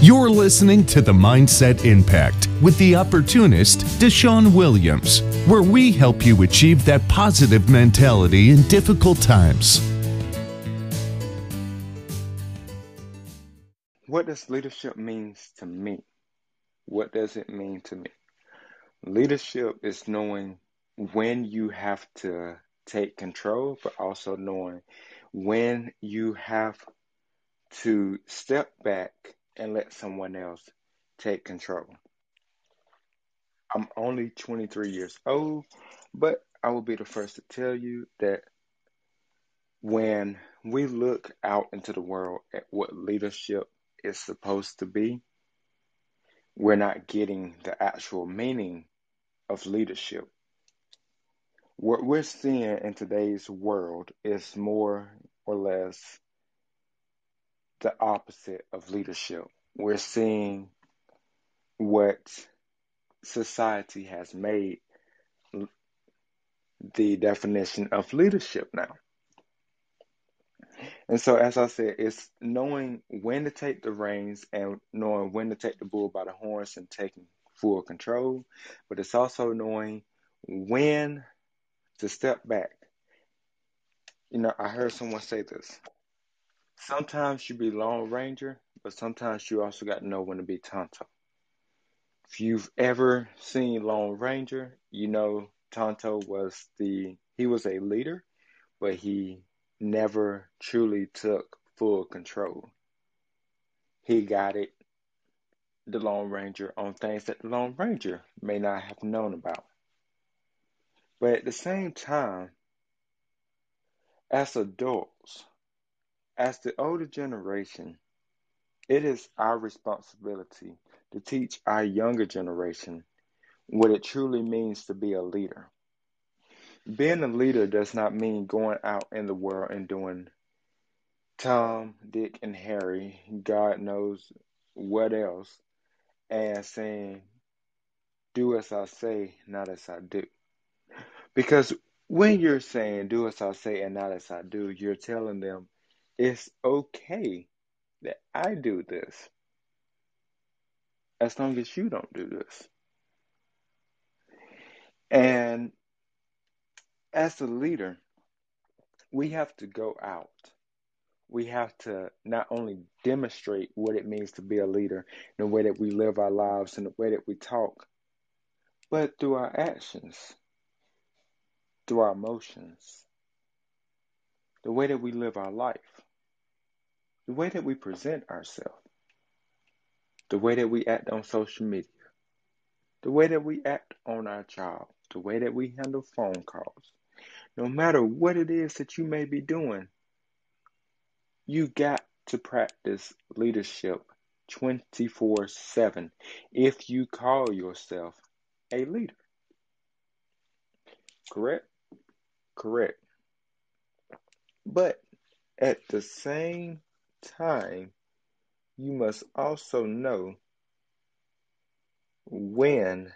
You're listening to The Mindset Impact with the opportunist, DeShaun Williams, where we help you achieve that positive mentality in difficult times. What does leadership mean to me? What does it mean to me? Leadership is knowing when you have to take control, but also knowing when you have to step back and let someone else take control. I'm only 23 years old, but I will be the first to tell you that when we look out into the world at what leadership is supposed to be, we're not getting the actual meaning of leadership. What we're seeing in today's world is more or less the opposite of leadership. We're seeing what society has made the definition of leadership now. And so, as I said, it's knowing when to take the reins and knowing when to take the bull by the horns and taking full control. But it's also knowing when to step back. You know, I heard someone say this. Sometimes you be Lone Ranger, but sometimes you also got to know when to be Tonto. If you've ever seen Lone Ranger, you know Tonto was the he was a leader, but he never truly took full control. He got it, the Lone Ranger, on things that the Lone Ranger may not have known about. But at the same time, as adults, as the older generation, it is our responsibility to teach our younger generation what it truly means to be a leader. Being a leader does not mean going out in the world and doing Tom, Dick, and Harry, God knows what else, and saying, Do as I say, not as I do. Because when you're saying, Do as I say, and not as I do, you're telling them it's okay that I do this as long as you don't do this. And as a leader, we have to go out. We have to not only demonstrate what it means to be a leader in the way that we live our lives and the way that we talk, but through our actions, through our emotions, the way that we live our life, the way that we present ourselves, the way that we act on social media, the way that we act on our job, the way that we handle phone calls, no matter what it is that you may be doing, you got to practice leadership 24 7 if you call yourself a leader. Correct? Correct. But at the same time, you must also know when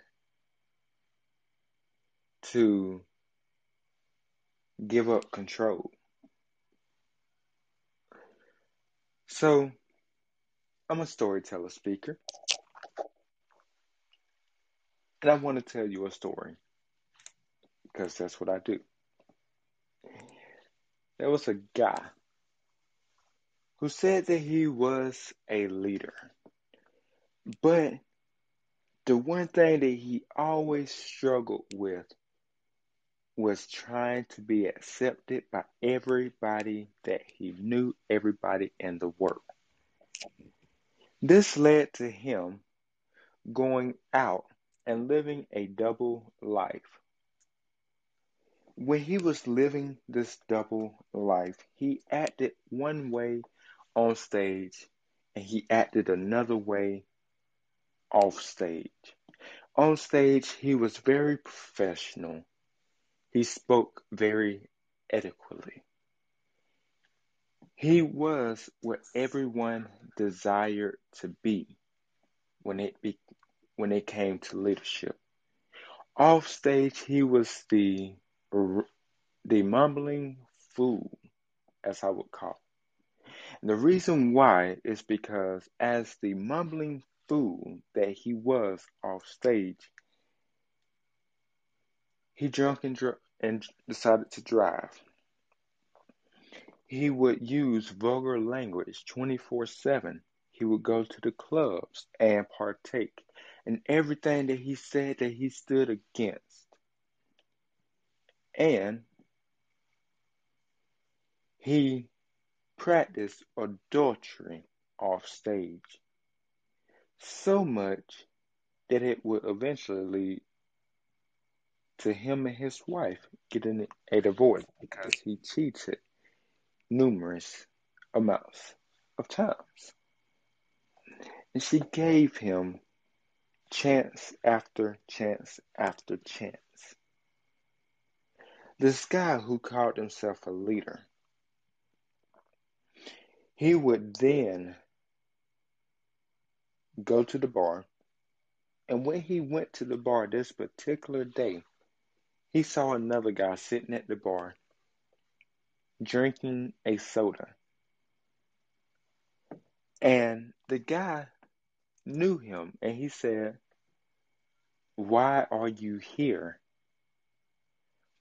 to give up control. So, I'm a storyteller speaker. And I want to tell you a story because that's what I do. There was a guy who said that he was a leader, but the one thing that he always struggled with was trying to be accepted by everybody that he knew, everybody in the world. This led to him going out and living a double life. When he was living this double life, he acted one way on stage and he acted another way off stage. On stage, he was very professional he spoke very adequately. He was what everyone desired to be when it be, when it came to leadership. Off stage, he was the the mumbling fool, as I would call. The reason why is because, as the mumbling fool that he was off stage, he drunk and, dr- and decided to drive. He would use vulgar language 24 7. He would go to the clubs and partake in everything that he said that he stood against. And he practiced adultery off stage so much that it would eventually lead to him and his wife getting a divorce because he cheated numerous amounts of times. And she gave him chance after chance after chance. This guy who called himself a leader, he would then go to the bar. And when he went to the bar this particular day, he saw another guy sitting at the bar drinking a soda. And the guy knew him and he said, Why are you here?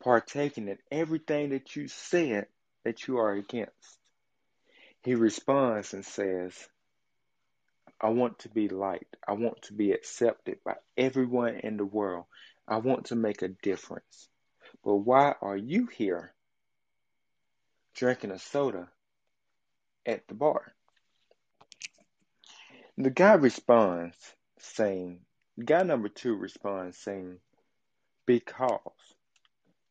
Partaking in everything that you said that you are against. He responds and says, I want to be liked. I want to be accepted by everyone in the world. I want to make a difference. But why are you here drinking a soda at the bar? The guy responds saying, guy number two responds saying, because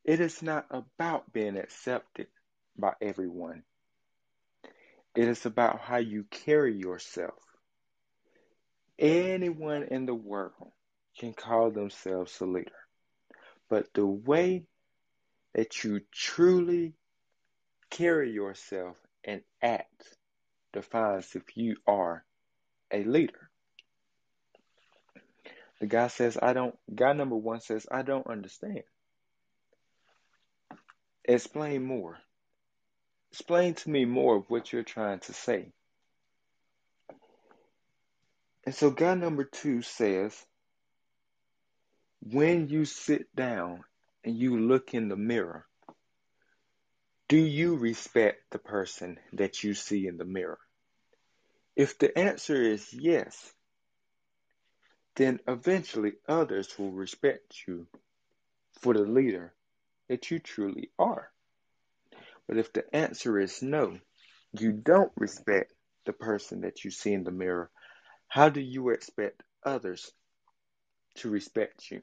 it is not about being accepted by everyone. It is about how you carry yourself. Anyone in the world can call themselves a leader. But the way that you truly carry yourself and act defines if you are a leader. The guy says, I don't, guy number one says, I don't understand. Explain more. Explain to me more of what you're trying to say. And so, guy number two says, when you sit down and you look in the mirror, do you respect the person that you see in the mirror? If the answer is yes, then eventually others will respect you for the leader that you truly are. But if the answer is no, you don't respect the person that you see in the mirror, how do you expect others to respect you?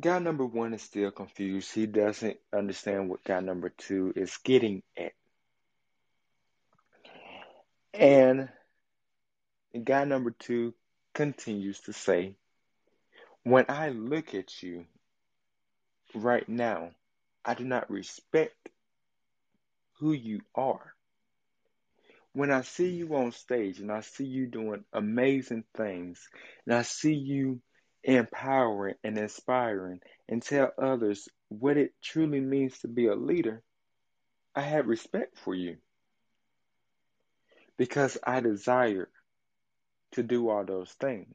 Guy number one is still confused. He doesn't understand what guy number two is getting at. And guy number two continues to say, When I look at you right now, I do not respect who you are. When I see you on stage and I see you doing amazing things, and I see you empowering and inspiring and tell others what it truly means to be a leader, I have respect for you because I desire to do all those things.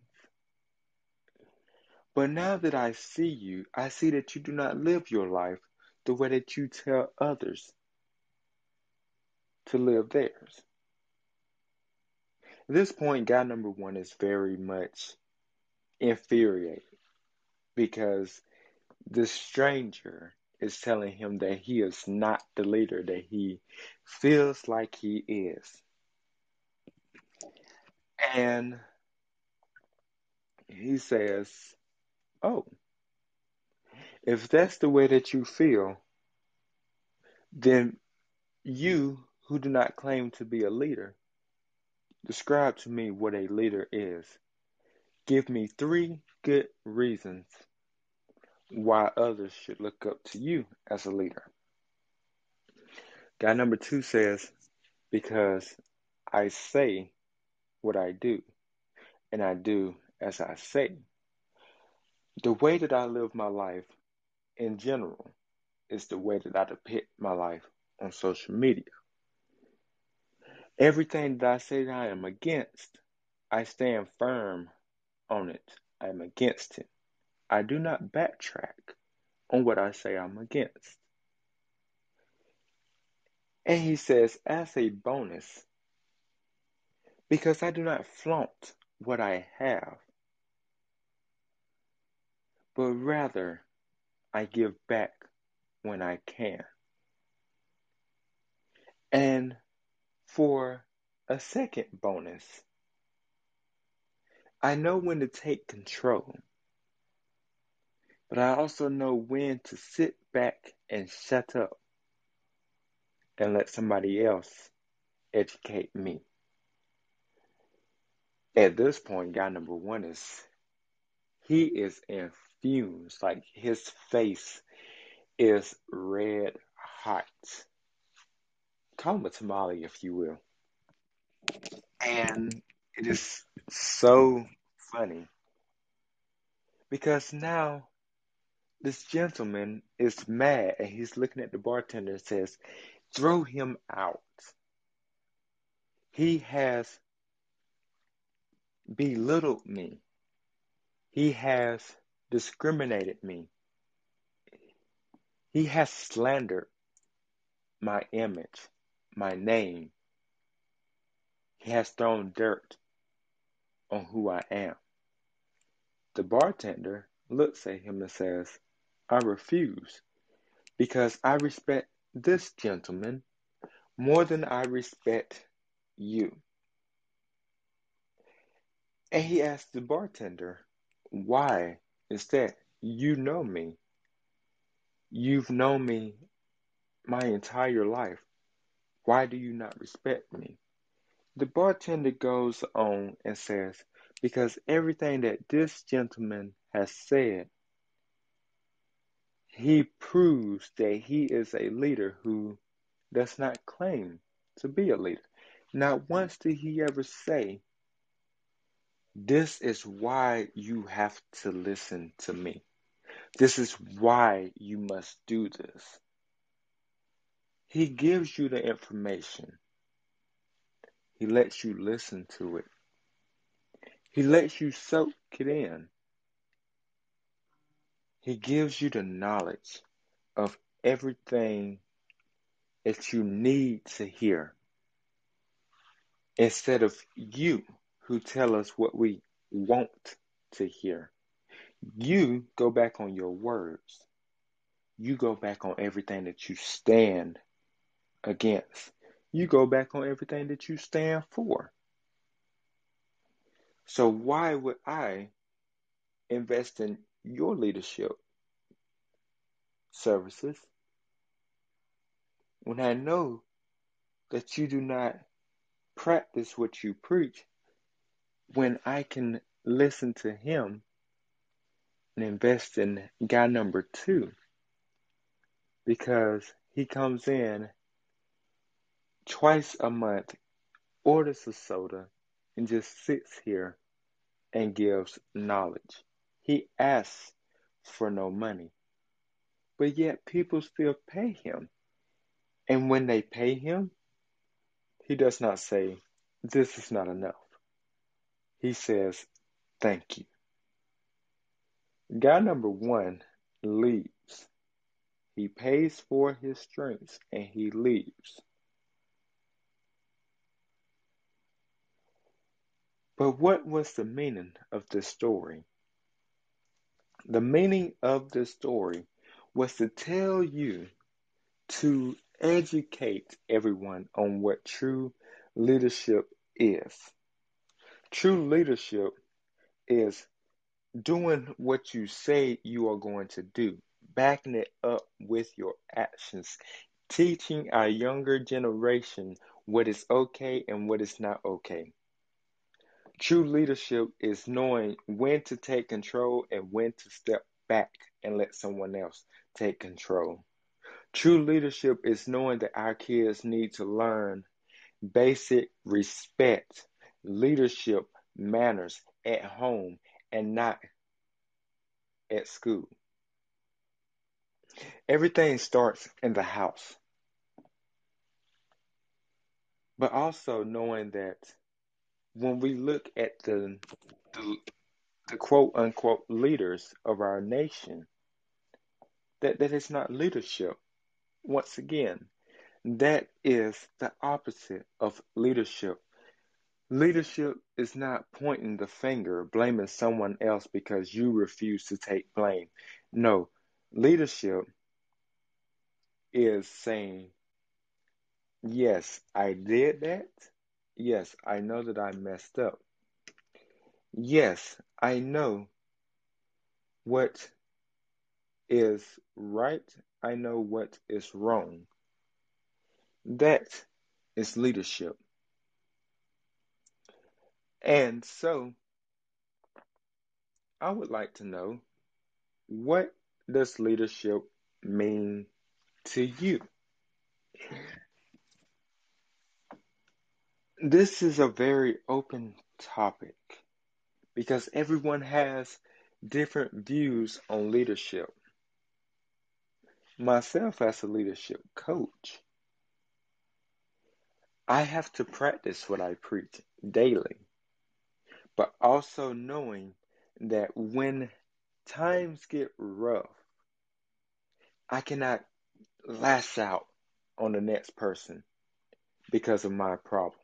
But now that I see you, I see that you do not live your life the way that you tell others to live theirs. At this point, guy number one is very much infuriated because the stranger is telling him that he is not the leader that he feels like he is. And he says, Oh, if that's the way that you feel, then you who do not claim to be a leader, describe to me what a leader is. Give me three good reasons why others should look up to you as a leader. Guy number two says, Because I say what I do, and I do as I say. The way that I live my life in general is the way that I depict my life on social media. Everything that I say that I am against, I stand firm on it. I am against it. I do not backtrack on what I say I'm against. And he says, as a bonus, because I do not flaunt what I have, but rather I give back when I can. And for a second bonus, I know when to take control, but I also know when to sit back and shut up and let somebody else educate me. At this point, guy number one is he is infused, like his face is red hot. Call him a tamale, if you will. And it is so funny because now this gentleman is mad and he's looking at the bartender and says, Throw him out. He has belittled me. He has discriminated me. He has slandered my image, my name. He has thrown dirt on who I am. The bartender looks at him and says, I refuse because I respect this gentleman more than I respect you. And he asked the bartender, Why is that? You know me. You've known me my entire life. Why do you not respect me? The bartender goes on and says, Because everything that this gentleman has said he proves that he is a leader who does not claim to be a leader. Not once did he ever say, This is why you have to listen to me. This is why you must do this. He gives you the information, He lets you listen to it, He lets you soak it in. He gives you the knowledge of everything that you need to hear instead of you who tell us what we want to hear. You go back on your words. You go back on everything that you stand against. You go back on everything that you stand for. So, why would I invest in your leadership services when I know that you do not practice what you preach, when I can listen to him and invest in guy number two because he comes in twice a month, orders a soda, and just sits here and gives knowledge. He asks for no money. But yet people still pay him. And when they pay him, he does not say, This is not enough. He says, Thank you. Guy number one leaves. He pays for his drinks and he leaves. But what was the meaning of this story? The meaning of this story was to tell you to educate everyone on what true leadership is. True leadership is doing what you say you are going to do, backing it up with your actions, teaching our younger generation what is okay and what is not okay. True leadership is knowing when to take control and when to step back and let someone else take control. True leadership is knowing that our kids need to learn basic respect, leadership, manners at home and not at school. Everything starts in the house. but also knowing that when we look at the, the, the quote unquote leaders of our nation, that, that is not leadership. Once again, that is the opposite of leadership. Leadership is not pointing the finger, blaming someone else because you refuse to take blame. No, leadership is saying, Yes, I did that. Yes, I know that I messed up. Yes, I know what is right. I know what is wrong. That is leadership. And so, I would like to know what does leadership mean to you? This is a very open topic because everyone has different views on leadership. Myself, as a leadership coach, I have to practice what I preach daily, but also knowing that when times get rough, I cannot lash out on the next person because of my problems.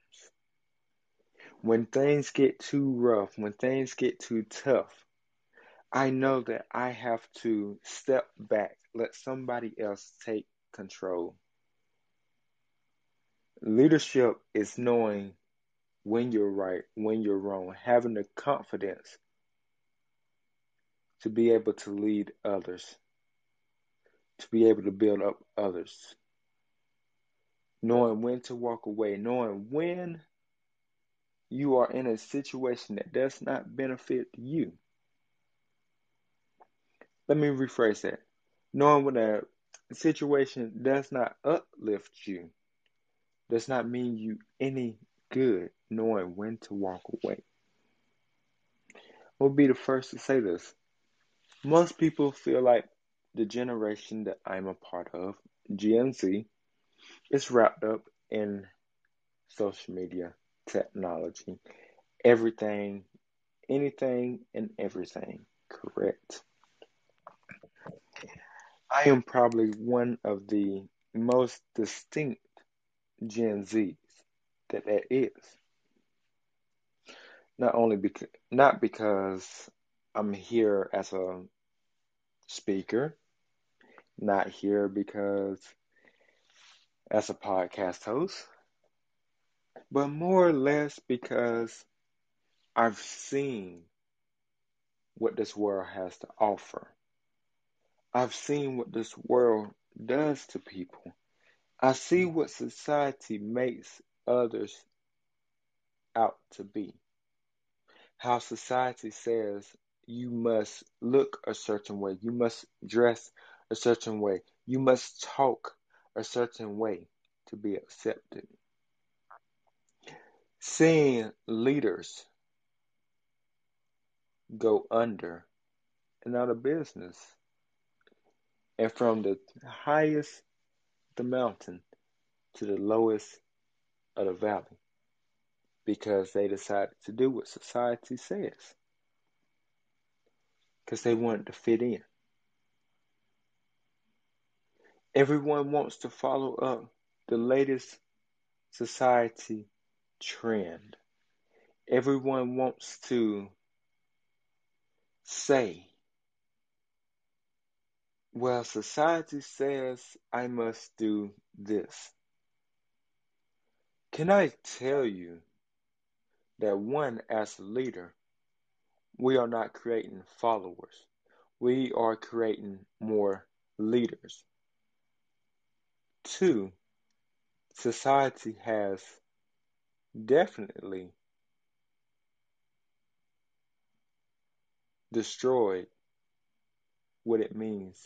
When things get too rough, when things get too tough, I know that I have to step back, let somebody else take control. Leadership is knowing when you're right, when you're wrong, having the confidence to be able to lead others, to be able to build up others, knowing when to walk away, knowing when you are in a situation that does not benefit you. Let me rephrase that. Knowing when a situation does not uplift you does not mean you any good knowing when to walk away. I'll be the first to say this. Most people feel like the generation that I'm a part of, Gen Z, is wrapped up in social media technology. Everything, anything, and everything. Correct. I am probably one of the most distinct Gen Zs that that is. Not only because not because I'm here as a speaker, not here because as a podcast host, but more or less because I've seen what this world has to offer. I've seen what this world does to people. I see what society makes others out to be. How society says you must look a certain way, you must dress a certain way, you must talk a certain way to be accepted. Seeing leaders go under and out of business, and from the highest the mountain to the lowest of the valley because they decided to do what society says because they wanted to fit in. Everyone wants to follow up the latest society trend. Everyone wants to say, well, society says I must do this. Can I tell you that one, as a leader, we are not creating followers. We are creating more leaders. Two, society has definitely destroyed what it means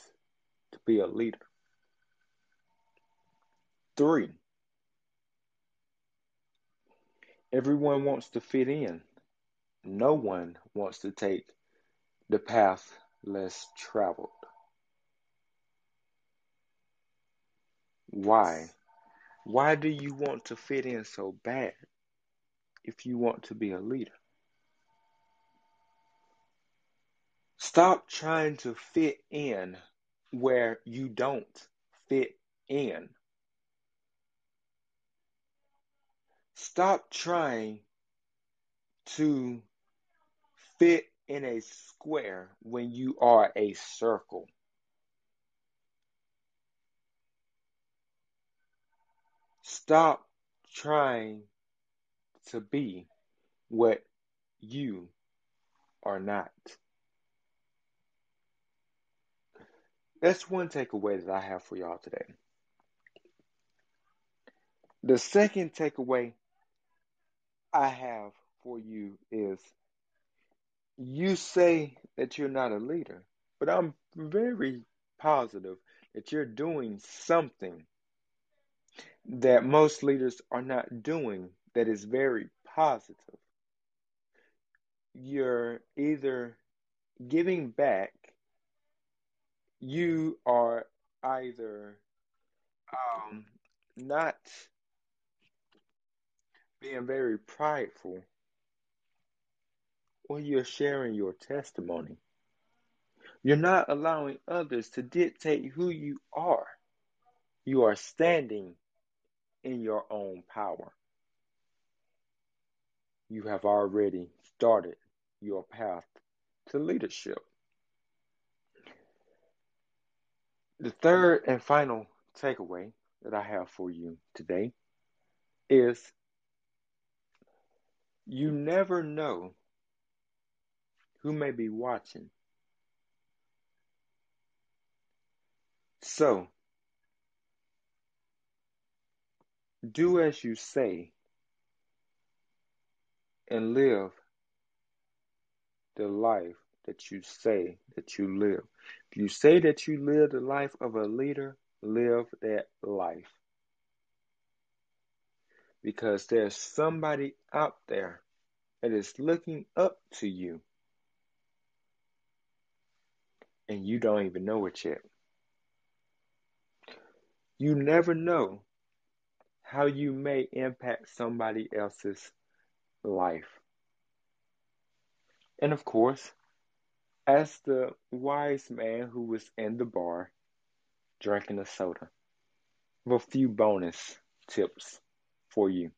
to be a leader. Three, everyone wants to fit in. No one wants to take the path less traveled. Why? Why do you want to fit in so bad if you want to be a leader? Stop trying to fit in where you don't fit in. Stop trying to fit in a square when you are a circle. Stop trying to be what you are not. That's one takeaway that I have for y'all today. The second takeaway I have for you is you say that you're not a leader, but I'm very positive that you're doing something that most leaders are not doing that is very positive. You're either giving back, you are either um, not being very prideful, or you're sharing your testimony. You're not allowing others to dictate who you are. You are standing in your own power. You have already started your path to leadership. The third and final takeaway that I have for you today is you never know who may be watching. So, do as you say and live the life that you say that you live. If you say that you live the life of a leader, live that life. Because there's somebody out there that is looking up to you and you don't even know it yet. You never know how you may impact somebody else's life. And of course, as the wise man who was in the bar drinking a soda, with a few bonus tips for you.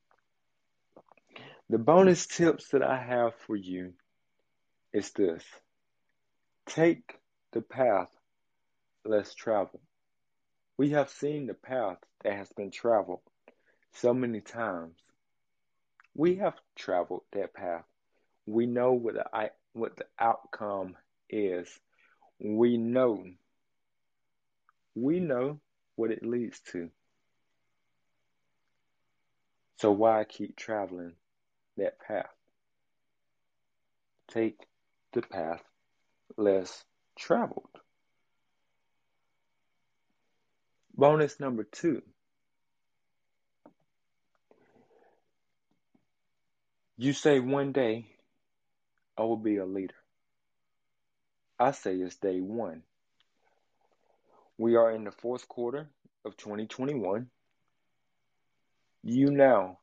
The bonus tips that I have for you is this take the path less traveled. We have seen the path that has been traveled so many times. We have traveled that path. We know what the what the outcome is. We know. We know what it leads to. So why keep traveling that path? Take the path less traveled. Bonus number two. You say one day I will be a leader. I say it's day one. We are in the fourth quarter of 2021. You now,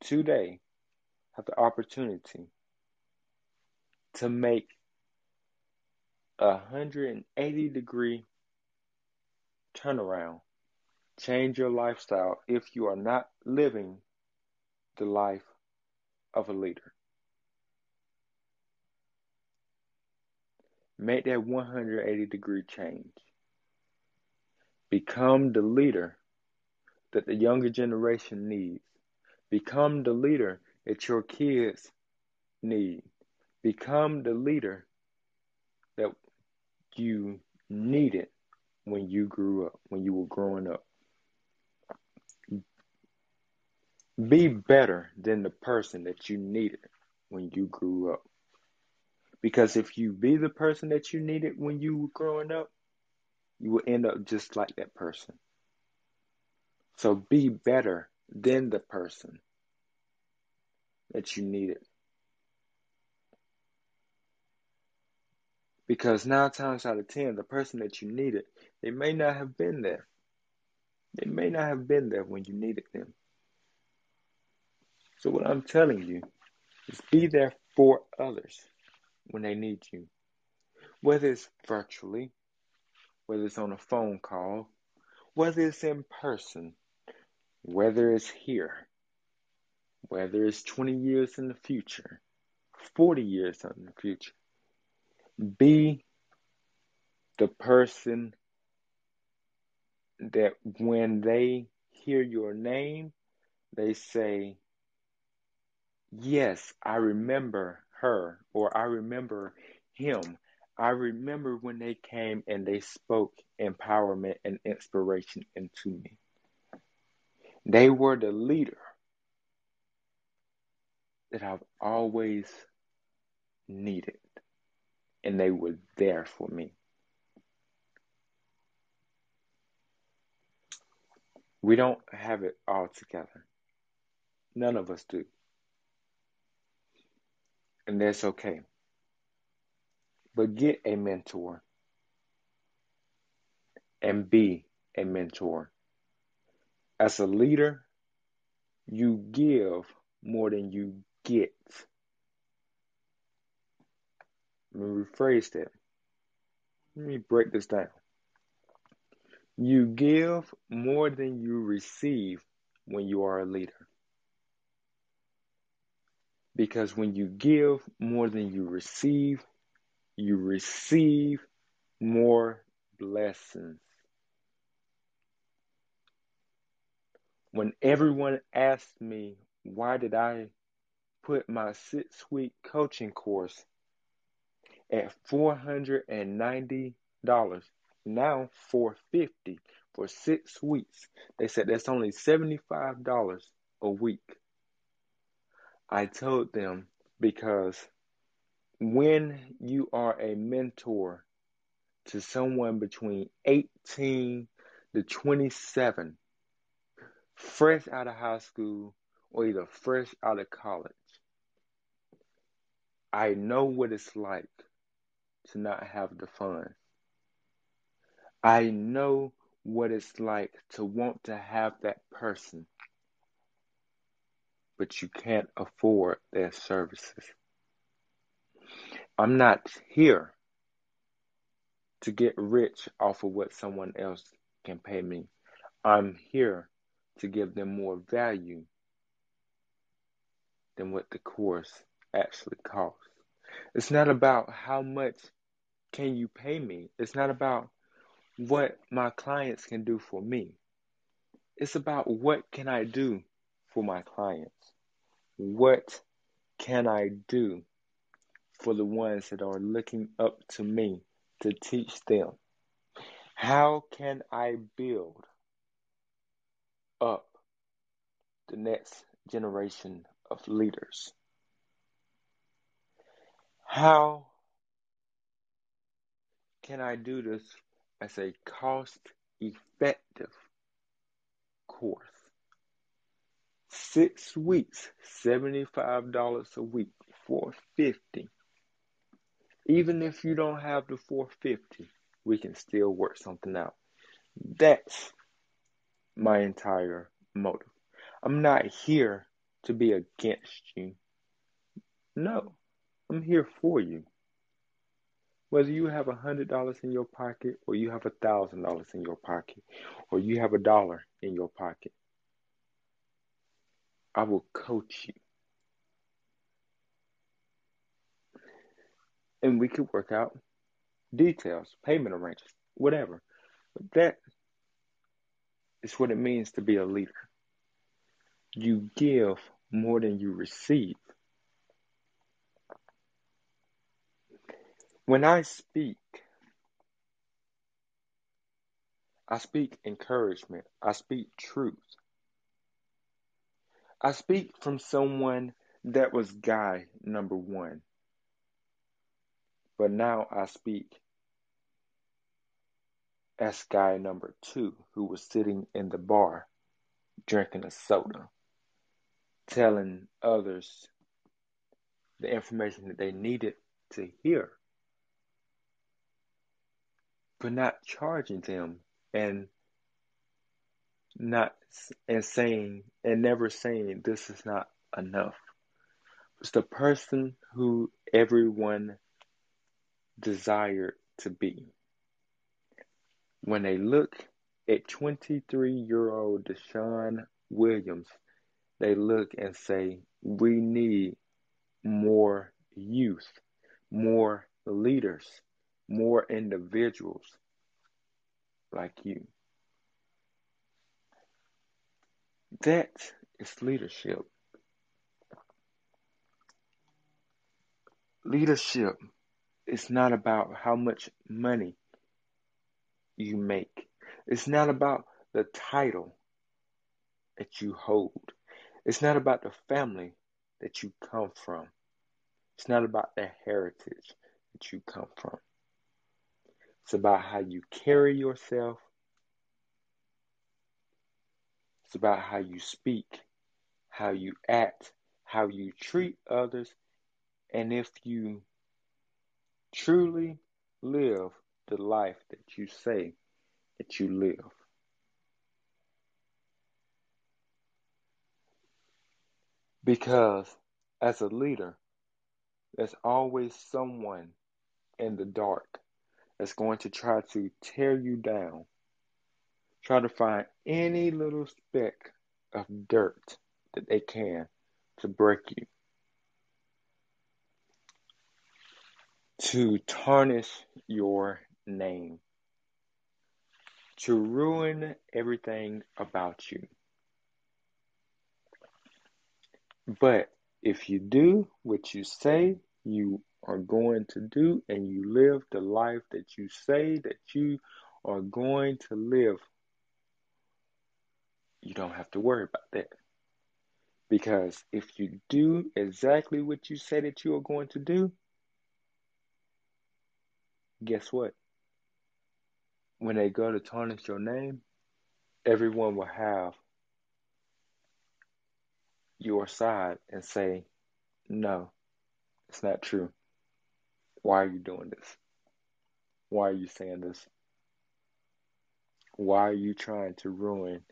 today, have the opportunity to make a 180 degree turnaround. Change your lifestyle if you are not living the life of a leader. Make that 180 degree change. Become the leader that the younger generation needs. Become the leader that your kids need. Become the leader that you needed when you grew up, when you were growing up. Be better than the person that you needed when you grew up. Because if you be the person that you needed when you were growing up, you will end up just like that person. So be better than the person that you needed. Because nine times out of ten, the person that you needed, they may not have been there. They may not have been there when you needed them. So, what I'm telling you is be there for others when they need you, whether it's virtually, whether it's on a phone call, whether it's in person, whether it's here, whether it's 20 years in the future, 40 years in the future. Be the person that when they hear your name, they say, Yes, I remember her, or I remember him. I remember when they came and they spoke empowerment and inspiration into me. They were the leader that I've always needed, and they were there for me. We don't have it all together. None of us do. And that's okay. But get a mentor and be a mentor. As a leader, you give more than you get. Let me rephrase that. Let me break this down. You give more than you receive when you are a leader. Because when you give more than you receive, you receive more blessings. When everyone asked me, why did I put my six week coaching course at $490 now 450 for six weeks. They said that's only $75 a week. I told them because when you are a mentor to someone between 18 to 27, fresh out of high school or either fresh out of college, I know what it's like to not have the funds. I know what it's like to want to have that person, but you can't afford their services. I'm not here to get rich off of what someone else can pay me. I'm here to give them more value than what the course actually costs. It's not about how much can you pay me. It's not about what my clients can do for me. It's about what can I do for my clients? What can I do for the ones that are looking up to me to teach them? How can I build up the next generation of leaders? How can I do this as a cost effective course. Six weeks, $75 a week, 450 Even if you don't have the 450 we can still work something out. That's my entire motive. I'm not here to be against you. No, I'm here for you. Whether you have a hundred dollars in your pocket or you have a thousand dollars in your pocket or you have a dollar in your pocket, I will coach you. And we could work out details, payment arrangements, whatever. But that is what it means to be a leader. You give more than you receive. When I speak, I speak encouragement. I speak truth. I speak from someone that was guy number one. But now I speak as guy number two who was sitting in the bar drinking a soda, telling others the information that they needed to hear but not charging them and not and saying and never saying this is not enough. It's the person who everyone desired to be. When they look at 23 year old DeShaun Williams, they look and say, We need more youth, more leaders, more individuals like you. That is leadership. Leadership is not about how much money you make. It's not about the title that you hold. It's not about the family that you come from. It's not about the heritage that you come from. It's about how you carry yourself. It's about how you speak, how you act, how you treat others, and if you truly live the life that you say that you live. Because as a leader, there's always someone in the dark that's going to try to tear you down, try to find any little speck of dirt that they can to break you, to tarnish your name, to ruin everything about you. But if you do what you say you are going to do and you live the life that you say that you are going to live, you don't have to worry about that. Because if you do exactly what you say that you are going to do, guess what? When they go to tarnish your name, everyone will have your side and say, no, it's not true. Why are you doing this? Why are you saying this? Why are you trying to ruin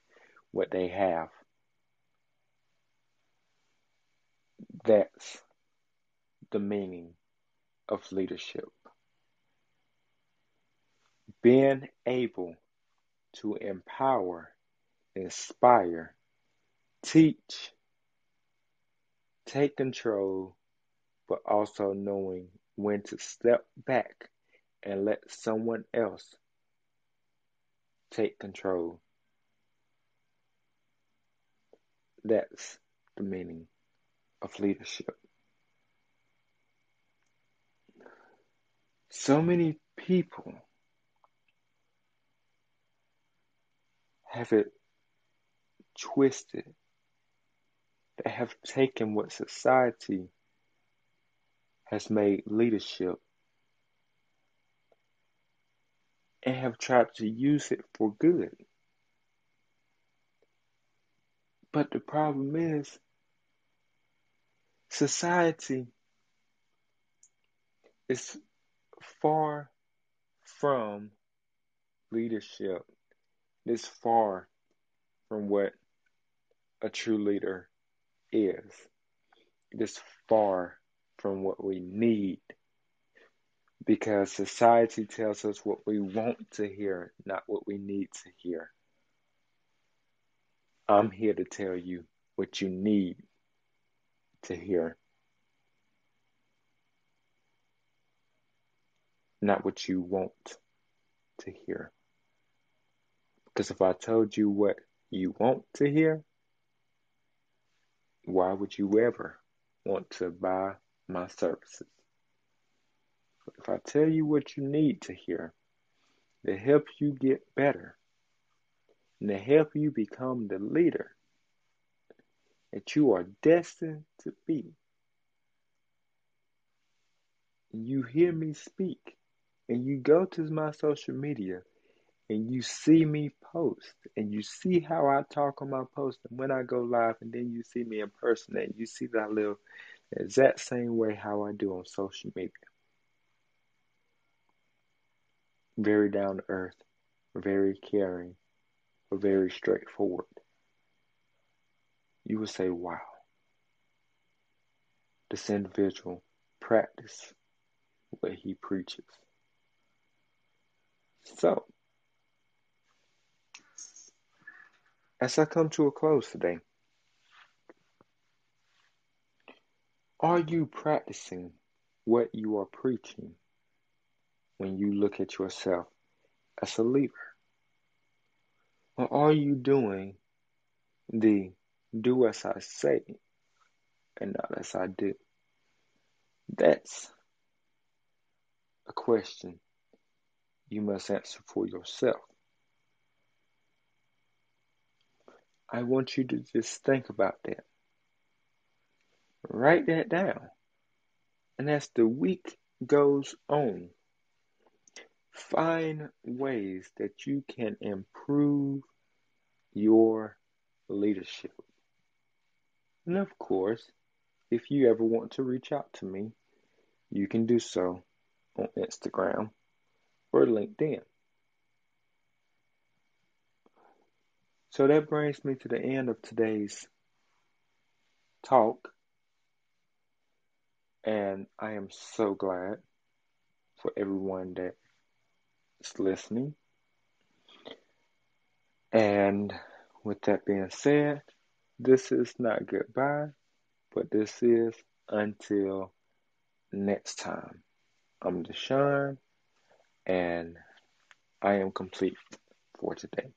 what they have? That's the meaning of leadership. Being able to empower, inspire, teach, take control, but also knowing when to step back and let someone else take control. That's the meaning of leadership. So many people have it twisted. They have taken what society has made leadership and have tried to use it for good. But the problem is, society is far from leadership. It's far from what a true leader is. It is far from what we need because society tells us what we want to hear, not what we need to hear. I'm here to tell you what you need to hear, not what you want to hear. Because if I told you what you want to hear, why would you ever want to buy my services. But if I tell you what you need to hear to help you get better and to help you become the leader that you are destined to be, you hear me speak, and you go to my social media and you see me post and you see how I talk on my post and when I go live and then you see me in person and you see that I live the exact same way how I do on social media. Very down to earth, very caring, very straightforward. You would say, wow, this individual practice what he preaches. So, as I come to a close today, are you practicing what you are preaching when you look at yourself as a leader? Or are you doing the do as I say and not as I do? That's a question you must answer for yourself. I want you to just think about that. Write that down. And as the week goes on, find ways that you can improve your leadership. And of course, if you ever want to reach out to me, you can do so on Instagram or LinkedIn. So that brings me to the end of today's talk. And I am so glad for everyone that is listening. And with that being said, this is not goodbye, but this is until next time. I'm DeShaun, and I am complete for today.